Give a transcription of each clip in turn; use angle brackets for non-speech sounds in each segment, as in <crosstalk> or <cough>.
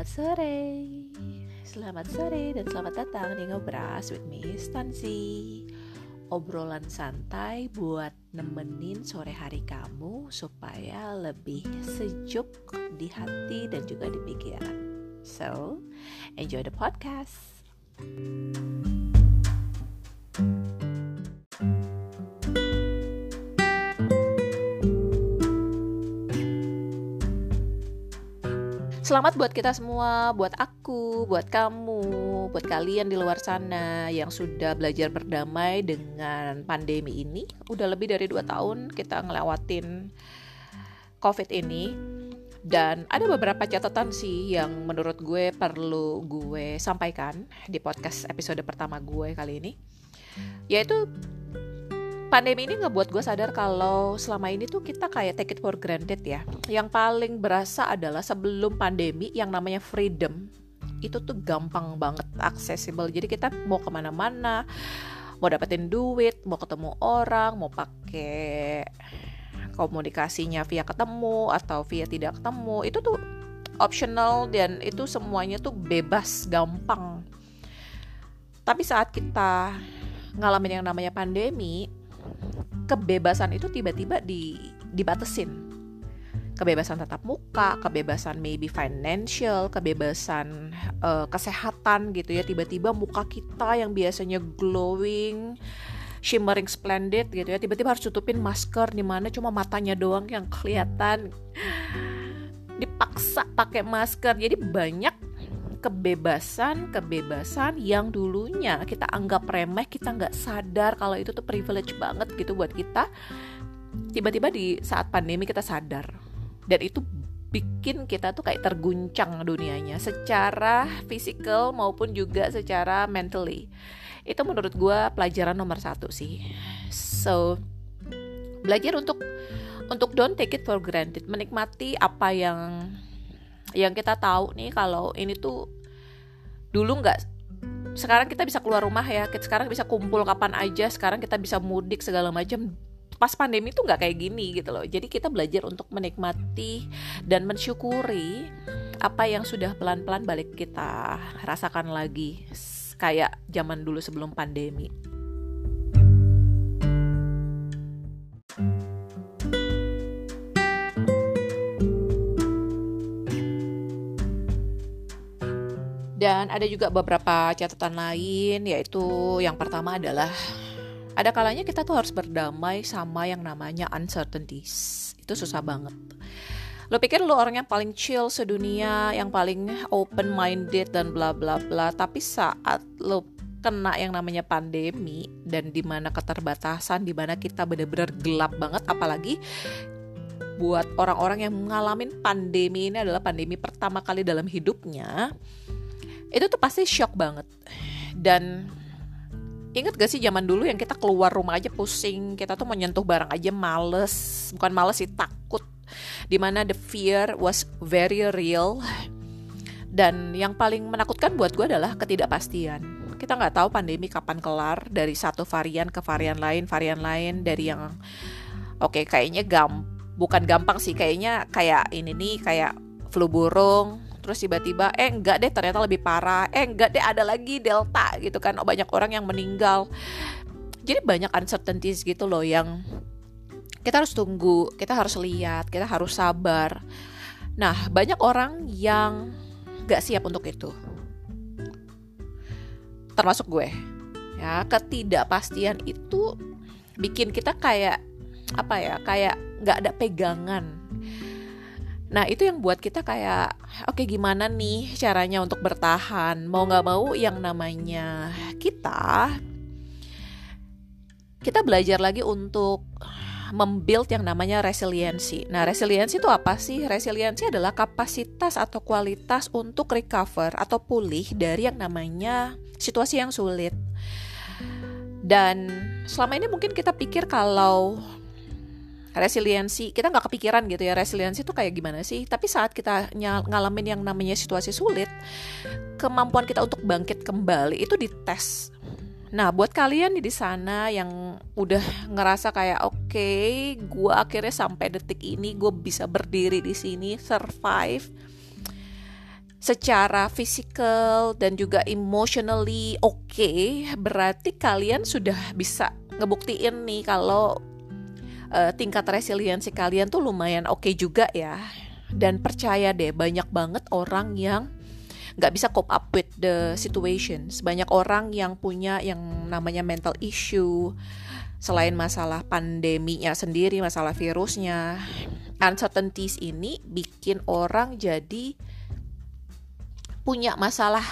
Selamat sore. Selamat sore dan selamat datang di Ngobras with me Stansi. Obrolan santai buat nemenin sore hari kamu Supaya lebih sejuk di hati dan juga di pikiran. So, enjoy the podcast Selamat buat kita semua, buat aku, buat kamu, buat kalian di luar sana yang sudah belajar berdamai dengan pandemi ini. Udah lebih dari 2 tahun kita ngelewatin COVID ini. Dan ada beberapa catatan sih yang menurut gue perlu gue sampaikan di podcast episode pertama gue kali ini. Yaitu pandemi ini ngebuat gue sadar kalau selama ini tuh kita kayak take it for granted ya. Yang paling berasa adalah sebelum pandemi yang namanya freedom itu tuh gampang banget accessible. Jadi kita mau ke mana-mana, mau dapetin duit, mau ketemu orang, mau pakai komunikasinya via ketemu atau via tidak ketemu itu tuh optional dan itu semuanya tuh bebas, gampang. Tapi saat kita ngalamin yang namanya pandemi, kebebasan itu tiba-tiba di dibatesin kebebasan tatap muka, kebebasan maybe financial, kebebasan uh, kesehatan gitu ya. Tiba-tiba muka kita yang biasanya glowing, shimmering splendid gitu ya, tiba-tiba harus tutupin masker di mana cuma matanya doang yang kelihatan. Dipaksa pakai masker. Jadi banyak kebebasan-kebebasan yang dulunya kita anggap remeh, kita nggak sadar kalau itu tuh privilege banget gitu buat kita. Tiba-tiba di saat pandemi kita sadar dan itu bikin kita tuh kayak terguncang dunianya secara fisikal maupun juga secara mentally. Itu menurut gue pelajaran nomor satu sih. So belajar untuk untuk don't take it for granted, menikmati apa yang yang kita tahu nih kalau ini tuh dulu nggak sekarang kita bisa keluar rumah ya. Sekarang bisa kumpul kapan aja sekarang kita bisa mudik segala macam. Pas pandemi tuh nggak kayak gini gitu loh. Jadi kita belajar untuk menikmati dan mensyukuri apa yang sudah pelan-pelan balik kita rasakan lagi kayak zaman dulu sebelum pandemi Dan ada juga beberapa catatan lain yaitu yang pertama adalah ada kalanya kita tuh harus berdamai sama yang namanya uncertainties. Itu susah banget. Lo pikir lo orang yang paling chill sedunia, yang paling open minded dan bla bla bla, tapi saat lo kena yang namanya pandemi dan di mana keterbatasan, di mana kita bener-bener gelap banget, apalagi buat orang-orang yang mengalami pandemi ini adalah pandemi pertama kali dalam hidupnya itu tuh pasti shock banget dan Ingat gak sih zaman dulu yang kita keluar rumah aja pusing, kita tuh menyentuh barang aja males, bukan males sih takut. Di mana the fear was very real. Dan yang paling menakutkan buat gue adalah ketidakpastian. Kita nggak tahu pandemi kapan kelar dari satu varian ke varian lain, varian lain dari yang oke okay, kayaknya gam bukan gampang sih kayaknya kayak ini nih kayak flu burung terus tiba-tiba eh enggak deh ternyata lebih parah. Eh enggak deh ada lagi delta gitu kan. Oh banyak orang yang meninggal. Jadi banyak uncertainties gitu loh yang kita harus tunggu kita harus lihat kita harus sabar. Nah banyak orang yang gak siap untuk itu. Termasuk gue ya. Ketidakpastian itu bikin kita kayak apa ya kayak nggak ada pegangan Nah itu yang buat kita kayak oke okay, gimana nih caranya untuk bertahan mau nggak mau yang namanya kita kita belajar lagi untuk membuild yang namanya resiliensi. Nah, resiliensi itu apa sih? Resiliensi adalah kapasitas atau kualitas untuk recover atau pulih dari yang namanya situasi yang sulit. Dan selama ini mungkin kita pikir kalau resiliensi kita nggak kepikiran gitu ya resiliensi itu kayak gimana sih? Tapi saat kita ngalamin yang namanya situasi sulit kemampuan kita untuk bangkit kembali itu dites. Nah buat kalian di sana yang udah ngerasa kayak oke okay, gue akhirnya sampai detik ini gue bisa berdiri di sini survive secara physical dan juga emotionally oke, okay, berarti kalian sudah bisa ngebuktiin nih kalau uh, tingkat resiliensi kalian tuh lumayan oke okay juga ya. Dan percaya deh banyak banget orang yang nggak bisa cope up with the situations. Banyak orang yang punya yang namanya mental issue selain masalah pandeminya sendiri, masalah virusnya, uncertainties ini bikin orang jadi punya masalah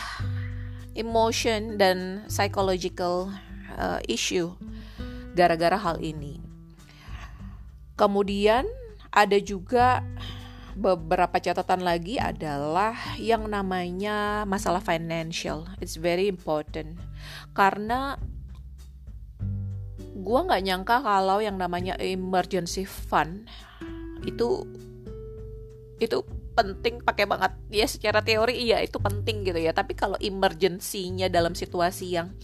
emotion dan psychological uh, issue gara-gara hal ini. Kemudian ada juga beberapa catatan lagi adalah yang namanya masalah financial. It's very important karena gue nggak nyangka kalau yang namanya emergency fund itu itu penting pakai banget. Ya secara teori iya itu penting gitu ya. Tapi kalau emergensinya dalam situasi yang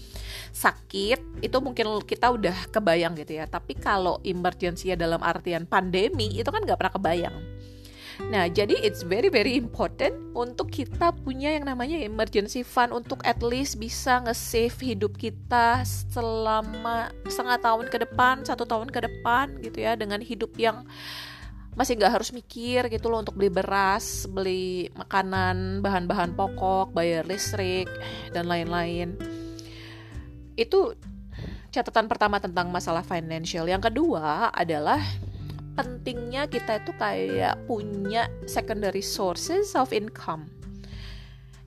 sakit itu mungkin kita udah kebayang gitu ya. Tapi kalau emergensinya dalam artian pandemi itu kan nggak pernah kebayang. Nah, jadi it's very very important untuk kita punya yang namanya emergency fund untuk at least bisa nge-save hidup kita selama setengah tahun ke depan, satu tahun ke depan gitu ya dengan hidup yang masih nggak harus mikir gitu loh untuk beli beras, beli makanan, bahan-bahan pokok, bayar listrik dan lain-lain. Itu catatan pertama tentang masalah financial. Yang kedua adalah pentingnya kita itu kayak punya secondary sources of income.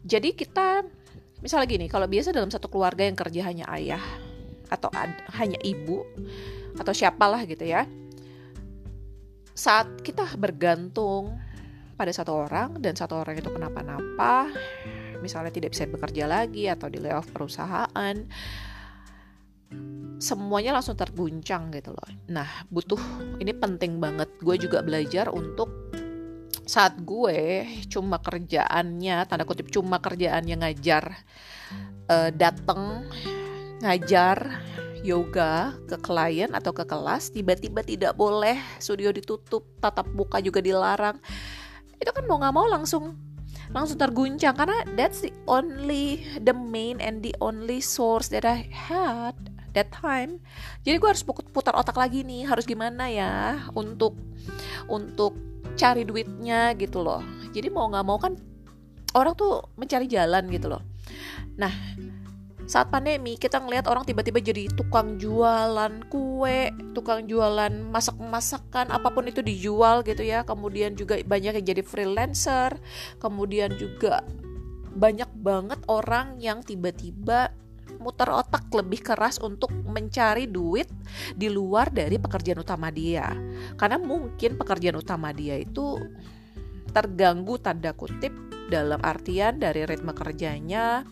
Jadi kita misalnya gini, kalau biasa dalam satu keluarga yang kerja hanya ayah atau ad, hanya ibu atau siapalah gitu ya. Saat kita bergantung pada satu orang dan satu orang itu kenapa-napa, misalnya tidak bisa bekerja lagi atau di layoff perusahaan, semuanya langsung terguncang gitu loh. Nah, butuh ini penting banget. Gue juga belajar untuk saat gue cuma kerjaannya tanda kutip cuma kerjaannya ngajar uh, dateng ngajar yoga ke klien atau ke kelas tiba-tiba tidak boleh studio ditutup tatap muka juga dilarang. Itu kan mau nggak mau langsung langsung terguncang karena that's the only the main and the only source that I had that time. Jadi gue harus putar otak lagi nih harus gimana ya untuk untuk cari duitnya gitu loh. Jadi mau nggak mau kan orang tuh mencari jalan gitu loh. Nah saat pandemi kita ngelihat orang tiba-tiba jadi tukang jualan kue, tukang jualan masak-masakan, apa pun itu dijual gitu ya. Kemudian juga banyak yang jadi freelancer, kemudian juga banyak banget orang yang tiba-tiba muter otak lebih keras untuk mencari duit di luar dari pekerjaan utama dia. Karena mungkin pekerjaan utama dia itu terganggu tanda kutip dalam artian dari ritme kerjanya,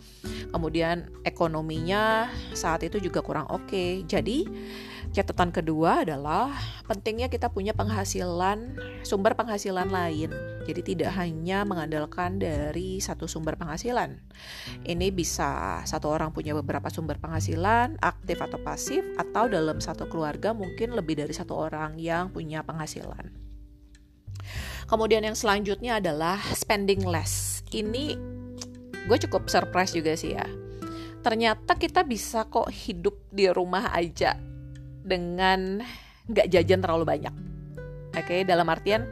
kemudian ekonominya saat itu juga kurang oke. Okay. Jadi catatan kedua adalah pentingnya kita punya penghasilan sumber penghasilan lain. Jadi tidak hanya mengandalkan dari satu sumber penghasilan. Ini bisa satu orang punya beberapa sumber penghasilan, aktif atau pasif, atau dalam satu keluarga mungkin lebih dari satu orang yang punya penghasilan. Kemudian yang selanjutnya adalah spending less. Ini gue cukup surprise juga sih ya. Ternyata kita bisa kok hidup di rumah aja dengan nggak jajan terlalu banyak. Oke, okay? dalam artian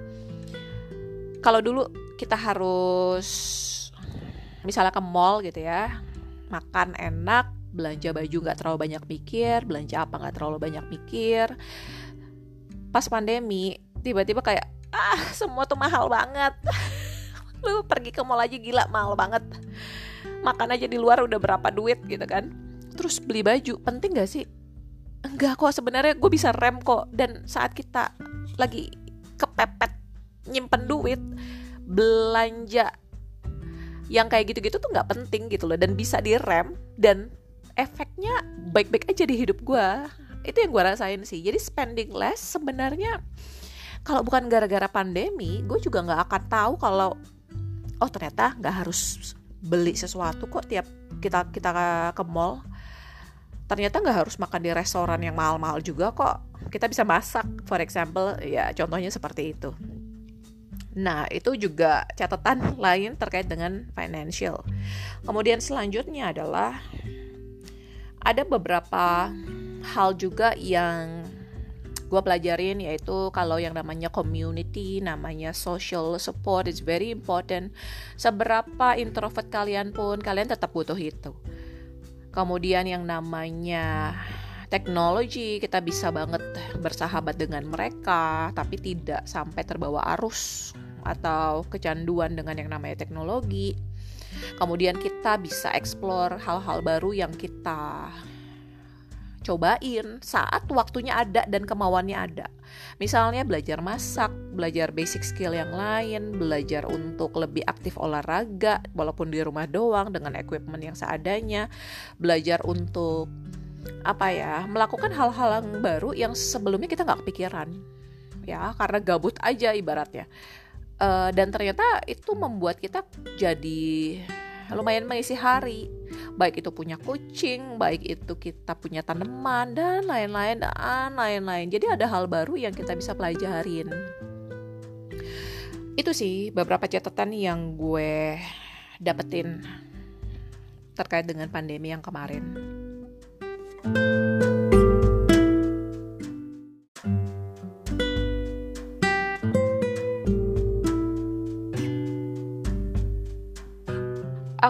kalau dulu kita harus misalnya ke mall gitu ya, makan enak, belanja baju nggak terlalu banyak mikir, belanja apa nggak terlalu banyak mikir. Pas pandemi, tiba-tiba kayak ah semua tuh mahal banget. <laughs> Lu pergi ke mall aja gila mahal banget. Makan aja di luar udah berapa duit gitu kan. Terus beli baju, penting gak sih enggak kok sebenarnya gue bisa rem kok dan saat kita lagi kepepet nyimpen duit belanja yang kayak gitu-gitu tuh nggak penting gitu loh dan bisa direm dan efeknya baik-baik aja di hidup gue itu yang gue rasain sih jadi spending less sebenarnya kalau bukan gara-gara pandemi gue juga nggak akan tahu kalau oh ternyata nggak harus beli sesuatu kok tiap kita kita ke mall. Ternyata nggak harus makan di restoran yang mahal-mahal juga kok. Kita bisa masak for example ya contohnya seperti itu. Nah, itu juga catatan <laughs> lain terkait dengan financial. Kemudian selanjutnya adalah ada beberapa hal juga yang gue pelajarin yaitu kalau yang namanya community, namanya social support is very important. Seberapa introvert kalian pun, kalian tetap butuh itu. Kemudian yang namanya teknologi kita bisa banget bersahabat dengan mereka tapi tidak sampai terbawa arus atau kecanduan dengan yang namanya teknologi kemudian kita bisa explore hal-hal baru yang kita cobain saat waktunya ada dan kemauannya ada. Misalnya belajar masak, belajar basic skill yang lain, belajar untuk lebih aktif olahraga walaupun di rumah doang dengan equipment yang seadanya, belajar untuk apa ya melakukan hal-hal yang baru yang sebelumnya kita nggak kepikiran. Ya karena gabut aja ibaratnya. Uh, dan ternyata itu membuat kita jadi lumayan mengisi hari baik itu punya kucing baik itu kita punya tanaman dan lain-lain dan lain-lain jadi ada hal baru yang kita bisa pelajarin itu sih beberapa catatan yang gue dapetin terkait dengan pandemi yang kemarin.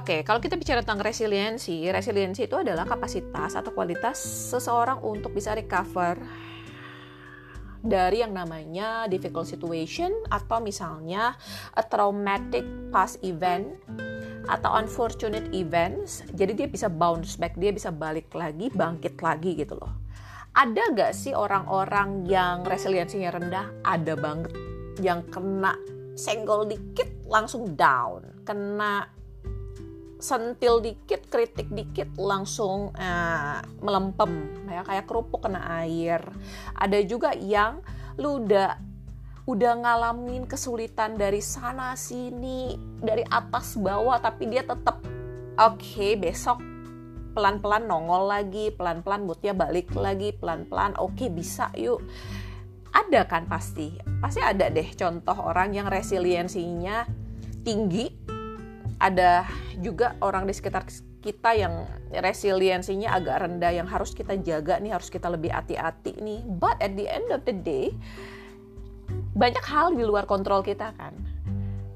Oke, okay, kalau kita bicara tentang resiliensi, resiliensi itu adalah kapasitas atau kualitas seseorang untuk bisa recover dari yang namanya difficult situation atau misalnya a traumatic past event atau unfortunate events. Jadi dia bisa bounce back dia bisa balik lagi bangkit lagi gitu loh. Ada gak sih orang-orang yang resiliensinya rendah? Ada banget. Yang kena senggol dikit langsung down. Kena sentil dikit kritik dikit langsung uh, melempem. Ya kayak kerupuk kena air. Ada juga yang lu udah udah ngalamin kesulitan dari sana sini dari atas bawah tapi dia tetap oke okay, besok pelan-pelan nongol lagi pelan-pelan moodnya balik lagi pelan-pelan. Oke okay, bisa yuk. Ada kan pasti. Pasti ada deh contoh orang yang resiliensinya tinggi ada juga orang di sekitar kita yang resiliensinya agak rendah yang harus kita jaga nih harus kita lebih hati-hati nih. But at the end of the day banyak hal di luar kontrol kita kan.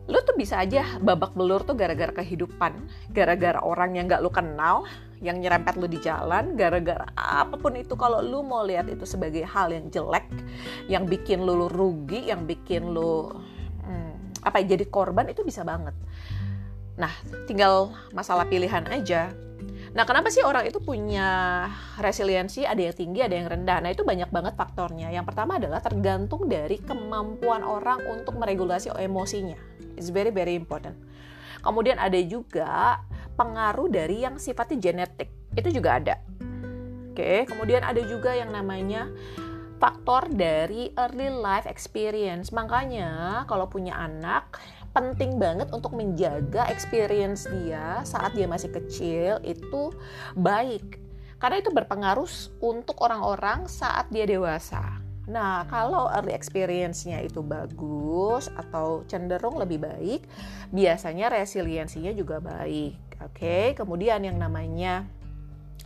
Lu tuh bisa aja babak belur tuh gara-gara kehidupan gara-gara orang yang gak lu kenal yang nyerempet lu di jalan gara-gara apa pun itu. Kalau lu mau lihat itu sebagai hal yang jelek yang bikin lu, rugi yang bikin lu hmm, apa ya, jadi korban itu bisa banget nah tinggal masalah pilihan aja Nah, kenapa sih orang itu punya resiliensi ada yang tinggi, ada yang rendah? Nah, itu banyak banget faktornya. Yang pertama adalah tergantung dari kemampuan orang untuk meregulasi emosinya. It's very very important. Kemudian ada juga pengaruh dari yang sifatnya genetik. Itu juga ada. Oke, kemudian ada juga yang namanya faktor dari early life experience. Makanya kalau punya anak penting banget untuk menjaga experience dia saat dia masih kecil itu baik karena itu berpengaruh untuk orang-orang saat dia dewasa. Nah, kalau early experience-nya itu bagus atau cenderung lebih baik, biasanya resiliensinya juga baik. Oke, okay? kemudian yang namanya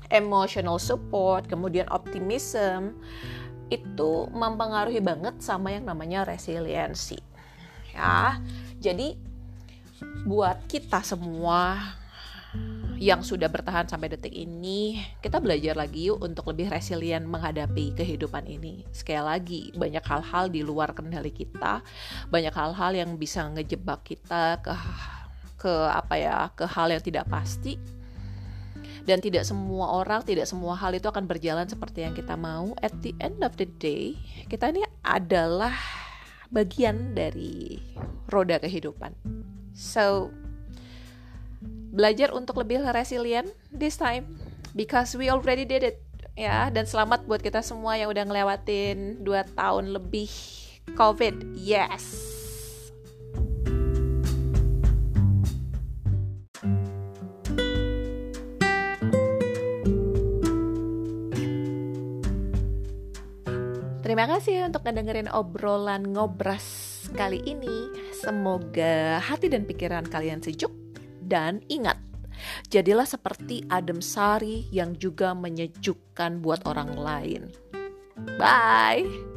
emotional support, kemudian optimism itu mempengaruhi banget sama yang namanya resiliensi. Ya. Jadi buat kita semua yang sudah bertahan sampai detik ini, kita belajar lagi yuk untuk lebih resilient menghadapi kehidupan ini. Sekali lagi, banyak hal-hal di luar kendali kita, banyak hal-hal yang bisa ngejebak kita ke ke apa ya, ke hal yang tidak pasti. Dan tidak semua orang, tidak semua hal itu akan berjalan seperti yang kita mau. At the end of the day, kita ini adalah bagian dari roda kehidupan. So, belajar untuk lebih resilient this time because we already did it ya dan selamat buat kita semua yang udah ngelewatin 2 tahun lebih COVID. Yes. Terima kasih untuk ngedengerin obrolan ngobras kali ini. Semoga hati dan pikiran kalian sejuk dan ingat, jadilah seperti adem sari yang juga menyejukkan buat orang lain. Bye.